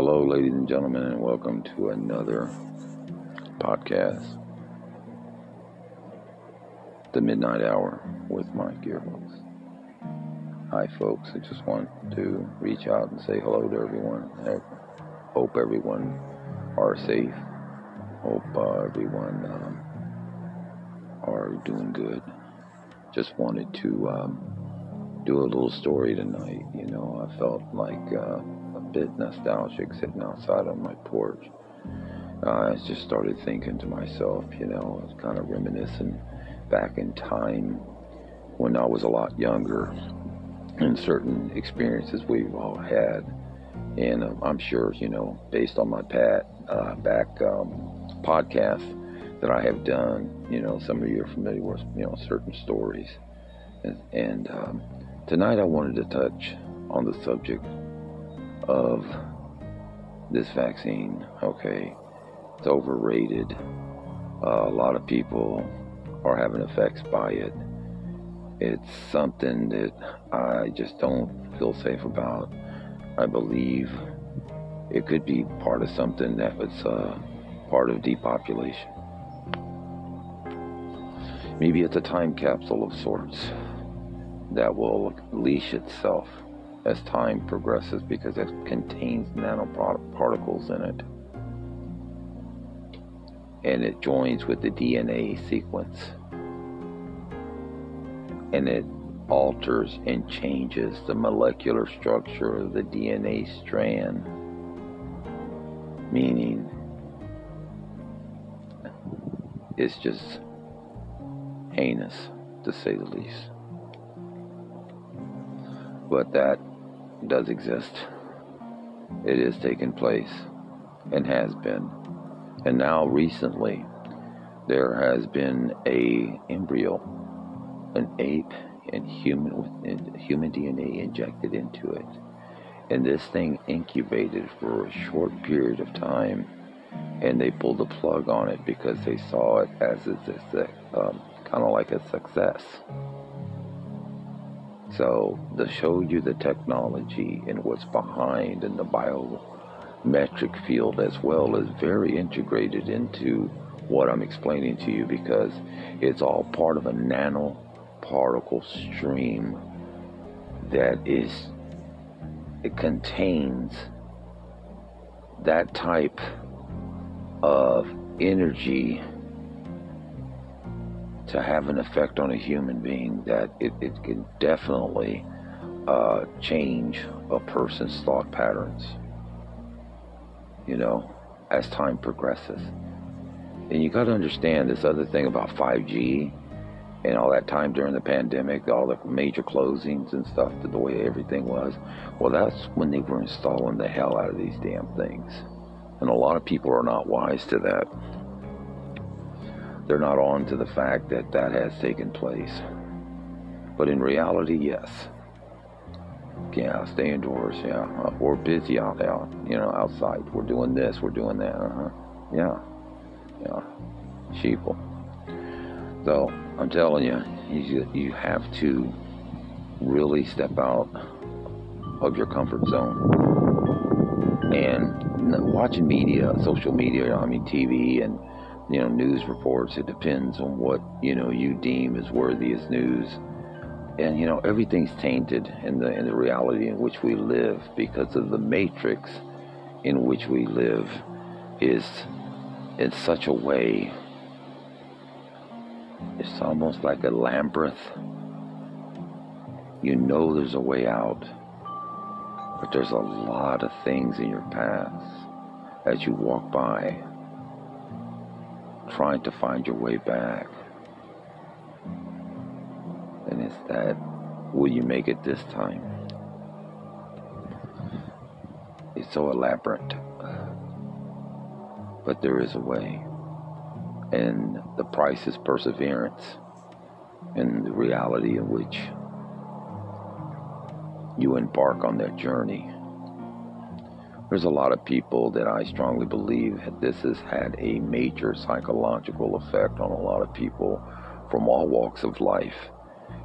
Hello, ladies and gentlemen, and welcome to another podcast, The Midnight Hour with Mike Gearbox. Hi, folks. I just want to reach out and say hello to everyone. I hope everyone are safe. Hope uh, everyone um, are doing good. Just wanted to um, do a little story tonight. You know, I felt like. Uh, bit nostalgic sitting outside on my porch. Uh, I just started thinking to myself, you know, kind of reminiscing back in time when I was a lot younger and certain experiences we've all had. And uh, I'm sure, you know, based on my pat, uh, back um, podcast that I have done, you know, some of you are familiar with, you know, certain stories. And, and um, tonight I wanted to touch on the subject of this vaccine. Okay, it's overrated. Uh, a lot of people are having effects by it. It's something that I just don't feel safe about. I believe it could be part of something that was uh, part of depopulation. Maybe it's a time capsule of sorts that will leash itself as time progresses because it contains nanoparticles in it. And it joins with the DNA sequence. And it alters and changes the molecular structure of the DNA strand. Meaning, it's just heinous to say the least. But that does exist. It is taking place and has been. And now recently there has been a embryo, an ape and human with human DNA injected into it. And this thing incubated for a short period of time and they pulled the plug on it because they saw it as a, um, kind of like a success. So, to show you the technology and what's behind in the biometric field as well is very integrated into what I'm explaining to you because it's all part of a nanoparticle stream that is, it contains that type of energy to have an effect on a human being that it, it can definitely uh, change a person's thought patterns, you know, as time progresses. And you got to understand this other thing about 5G and all that time during the pandemic, all the major closings and stuff, the way everything was. Well, that's when they were installing the hell out of these damn things. And a lot of people are not wise to that they're not on to the fact that that has taken place. But in reality, yes. Yeah, stay indoors. Yeah, uh, we're busy out out. You know, outside. We're doing this. We're doing that. Uh-huh. Yeah, yeah. Sheeple. So I'm telling you, you you have to really step out of your comfort zone and watching media, social media. I mean, TV and you know news reports. It depends on what you know you deem as worthy as news. And you know everything's tainted in the in the reality in which we live because of the matrix in which we live is in such a way it's almost like a labyrinth. You know there's a way out but there's a lot of things in your path as you walk by trying to find your way back. And it's that, will you make it this time? It's so elaborate. But there is a way. And the price is perseverance and the reality in which you embark on that journey there's a lot of people that I strongly believe this has had a major psychological effect on a lot of people from all walks of life.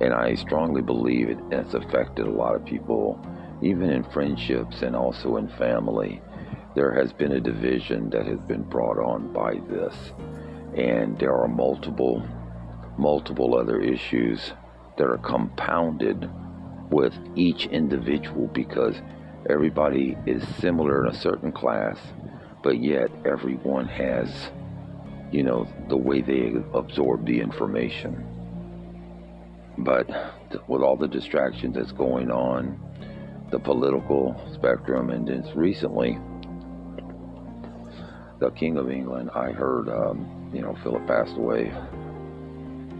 And I strongly believe it has affected a lot of people, even in friendships and also in family. there has been a division that has been brought on by this. And there are multiple, multiple other issues that are compounded with each individual because everybody is similar in a certain class, but yet everyone has, you know, the way they absorb the information. But with all the distractions that's going on, the political spectrum, and just recently, the King of England, I heard, um, you know, Philip passed away,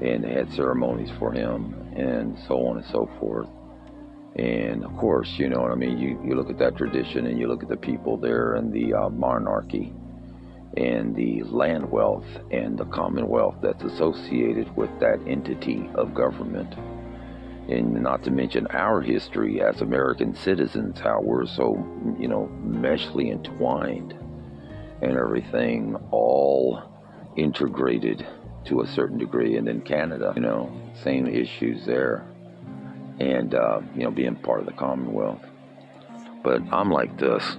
and they had ceremonies for him, and so on and so forth. And of course, you know what I mean. You you look at that tradition, and you look at the people there, and the uh, monarchy, and the land wealth, and the commonwealth that's associated with that entity of government. And not to mention our history as American citizens, how we're so, you know, meshly entwined and everything all integrated to a certain degree. And then Canada, you know, same issues there. And, uh, you know, being part of the Commonwealth. But I'm like this.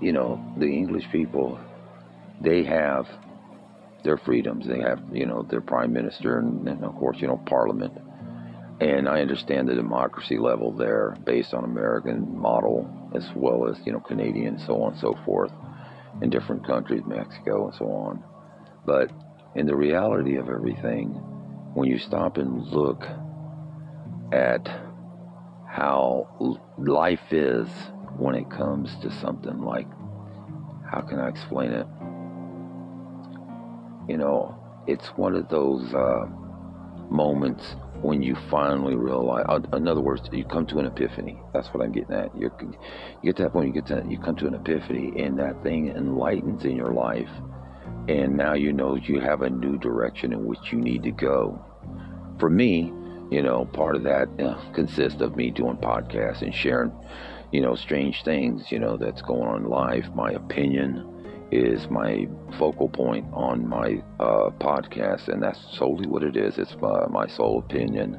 You know, the English people, they have their freedoms. They have, you know, their prime minister and, and of course, you know, parliament. And I understand the democracy level there based on American model as well as, you know, Canadian, so on and so forth, in different countries, Mexico and so on. But in the reality of everything, when you stop and look at how life is when it comes to something like, how can I explain it? You know, it's one of those uh, moments when you finally realize, uh, in other words, you come to an epiphany. That's what I'm getting at. You're, you get to that point, you get to, you come to an epiphany, and that thing enlightens in your life, and now you know you have a new direction in which you need to go. For me, you know, part of that uh, consists of me doing podcasts and sharing, you know, strange things, you know, that's going on in life, my opinion is my focal point on my uh, podcast, and that's solely what it is. It's my, my sole opinion,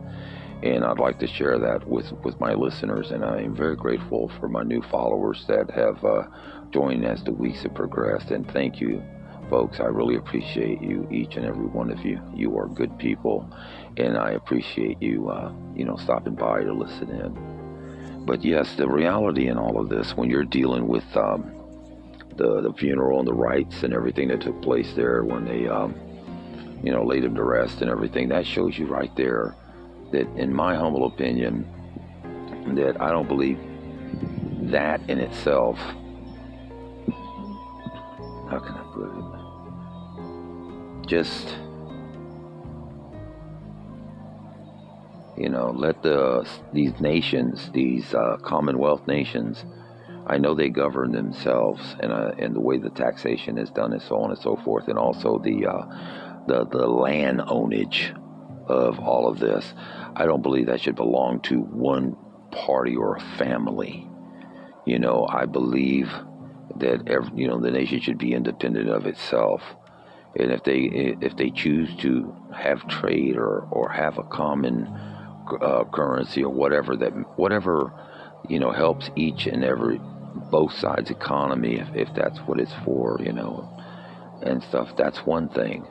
and I'd like to share that with, with my listeners. And I'm very grateful for my new followers that have uh, joined as the weeks have progressed. And thank you, folks. I really appreciate you, each and every one of you. You are good people, and I appreciate you, uh, you know, stopping by to listen in. But yes, the reality in all of this, when you're dealing with um, the the funeral and the rites and everything that took place there when they um, you know laid him to rest and everything. That shows you right there that, in my humble opinion, that I don't believe that in itself. Just you know, let the these nations, these uh, Commonwealth nations I know they govern themselves and uh, and the way the taxation is done and so on and so forth, and also the uh, the the land ownage of all of this. I don't believe that should belong to one party or a family. You know, I believe that every, you know the nation should be independent of itself, and if they if they choose to have trade or or have a common uh, currency or whatever that whatever you know helps each and every both sides economy if, if that's what it's for, you know, and stuff. That's one thing.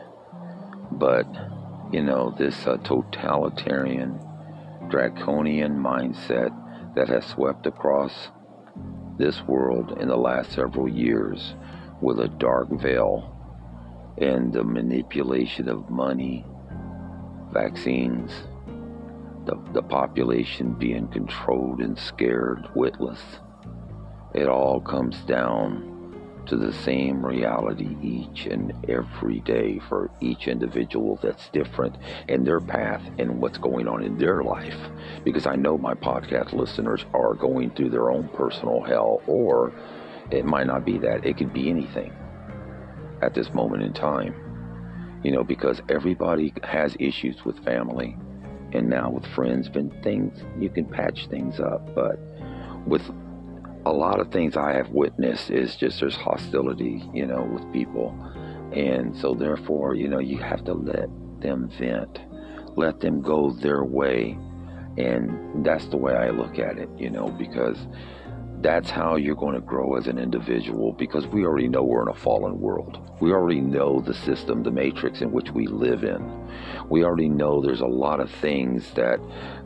But, you know, this uh, totalitarian, draconian mindset that has swept across this world in the last several years with a dark veil and the manipulation of money, vaccines, the, the population being controlled and scared, witless. It all comes down to the same reality each and every day for each individual that's different in their path and what's going on in their life. Because I know my podcast listeners are going through their own personal hell, or it might not be that, it could be anything at this moment in time. You know, because everybody has issues with family and now with friends, and things you can patch things up, but with a lot of things I have witnessed is just there's hostility, you know, with people. And so, therefore, you know, you have to let them vent, let them go their way. And that's the way I look at it, you know, because that's how you're going to grow as an individual because we already know we're in a fallen world. We already know the system, the matrix in which we live in. We already know there's a lot of things that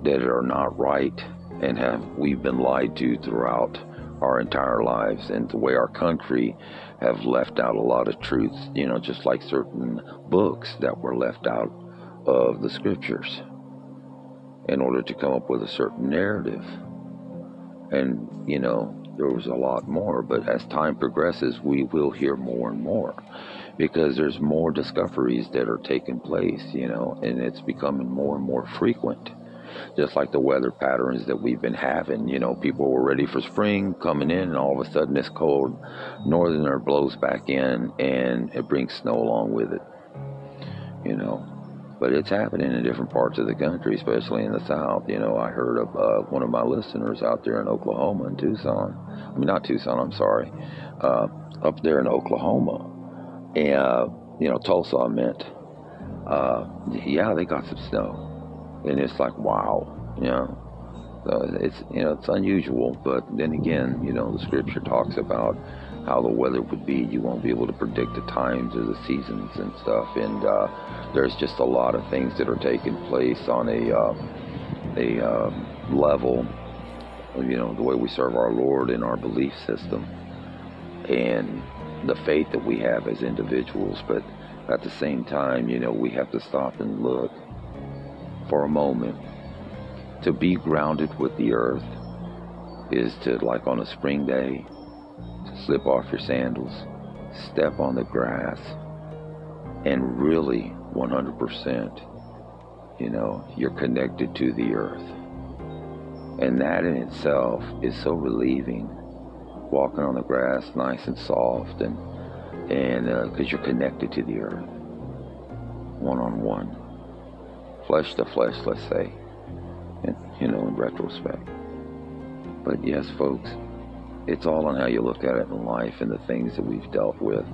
that are not right and have we've been lied to throughout our entire lives and the way our country have left out a lot of truths, you know, just like certain books that were left out of the scriptures in order to come up with a certain narrative. And, you know, there was a lot more, but as time progresses, we will hear more and more because there's more discoveries that are taking place, you know, and it's becoming more and more frequent. Just like the weather patterns that we've been having, you know, people were ready for spring coming in, and all of a sudden this cold northerner blows back in and it brings snow along with it, you know but it's happening in different parts of the country, especially in the South. You know, I heard of uh, one of my listeners out there in Oklahoma and Tucson. I mean, not Tucson. I'm sorry, uh, up there in Oklahoma, and uh, you know, Tulsa. I meant. Uh, yeah, they got some snow, and it's like wow, you know. So it's you know it's unusual, but then again, you know, the scripture talks about how the weather would be. You won't be able to predict the times or the seasons and stuff. And uh, there's just a lot of things that are taking place on a uh, a uh, level, you know, the way we serve our Lord and our belief system, and the faith that we have as individuals. But at the same time, you know, we have to stop and look for a moment. To be grounded with the earth is to, like on a spring day, to slip off your sandals, step on the grass, and really 100%, you know, you're connected to the earth. And that in itself is so relieving. Walking on the grass, nice and soft, and and because uh, you're connected to the earth, one on one, flesh to flesh, let's say, you know, in retrospect. But yes, folks, it's all on how you look at it in life and the things that we've dealt with.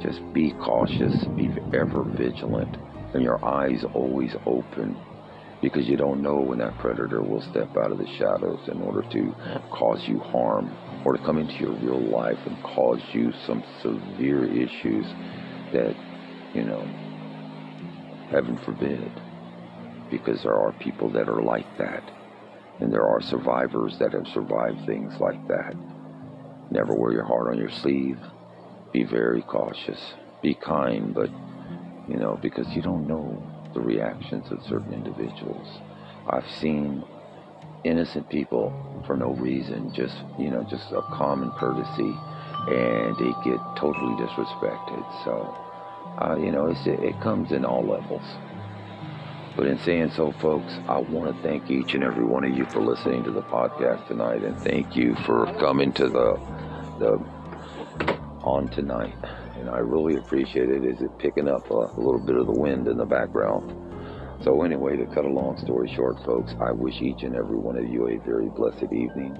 Just be cautious, be ever vigilant, and your eyes always open because you don't know when that predator will step out of the shadows in order to cause you harm or to come into your real life and cause you some severe issues that, you know, heaven forbid, because there are people that are like that. And there are survivors that have survived things like that. Never wear your heart on your sleeve. Be very cautious. Be kind, but, you know, because you don't know the reactions of certain individuals. I've seen innocent people for no reason, just, you know, just a common courtesy, and they get totally disrespected. So, uh, you know, it comes in all levels. But in saying so, folks, I want to thank each and every one of you for listening to the podcast tonight, and thank you for coming to the the on tonight. And I really appreciate it. Is it picking up a, a little bit of the wind in the background? So anyway, to cut a long story short, folks, I wish each and every one of you a very blessed evening,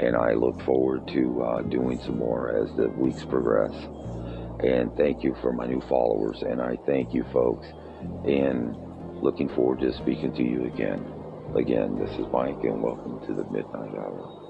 and I look forward to uh, doing some more as the weeks progress. And thank you for my new followers, and I thank you, folks, and Looking forward to speaking to you again. Again, this is Mike, and welcome to the Midnight Hour.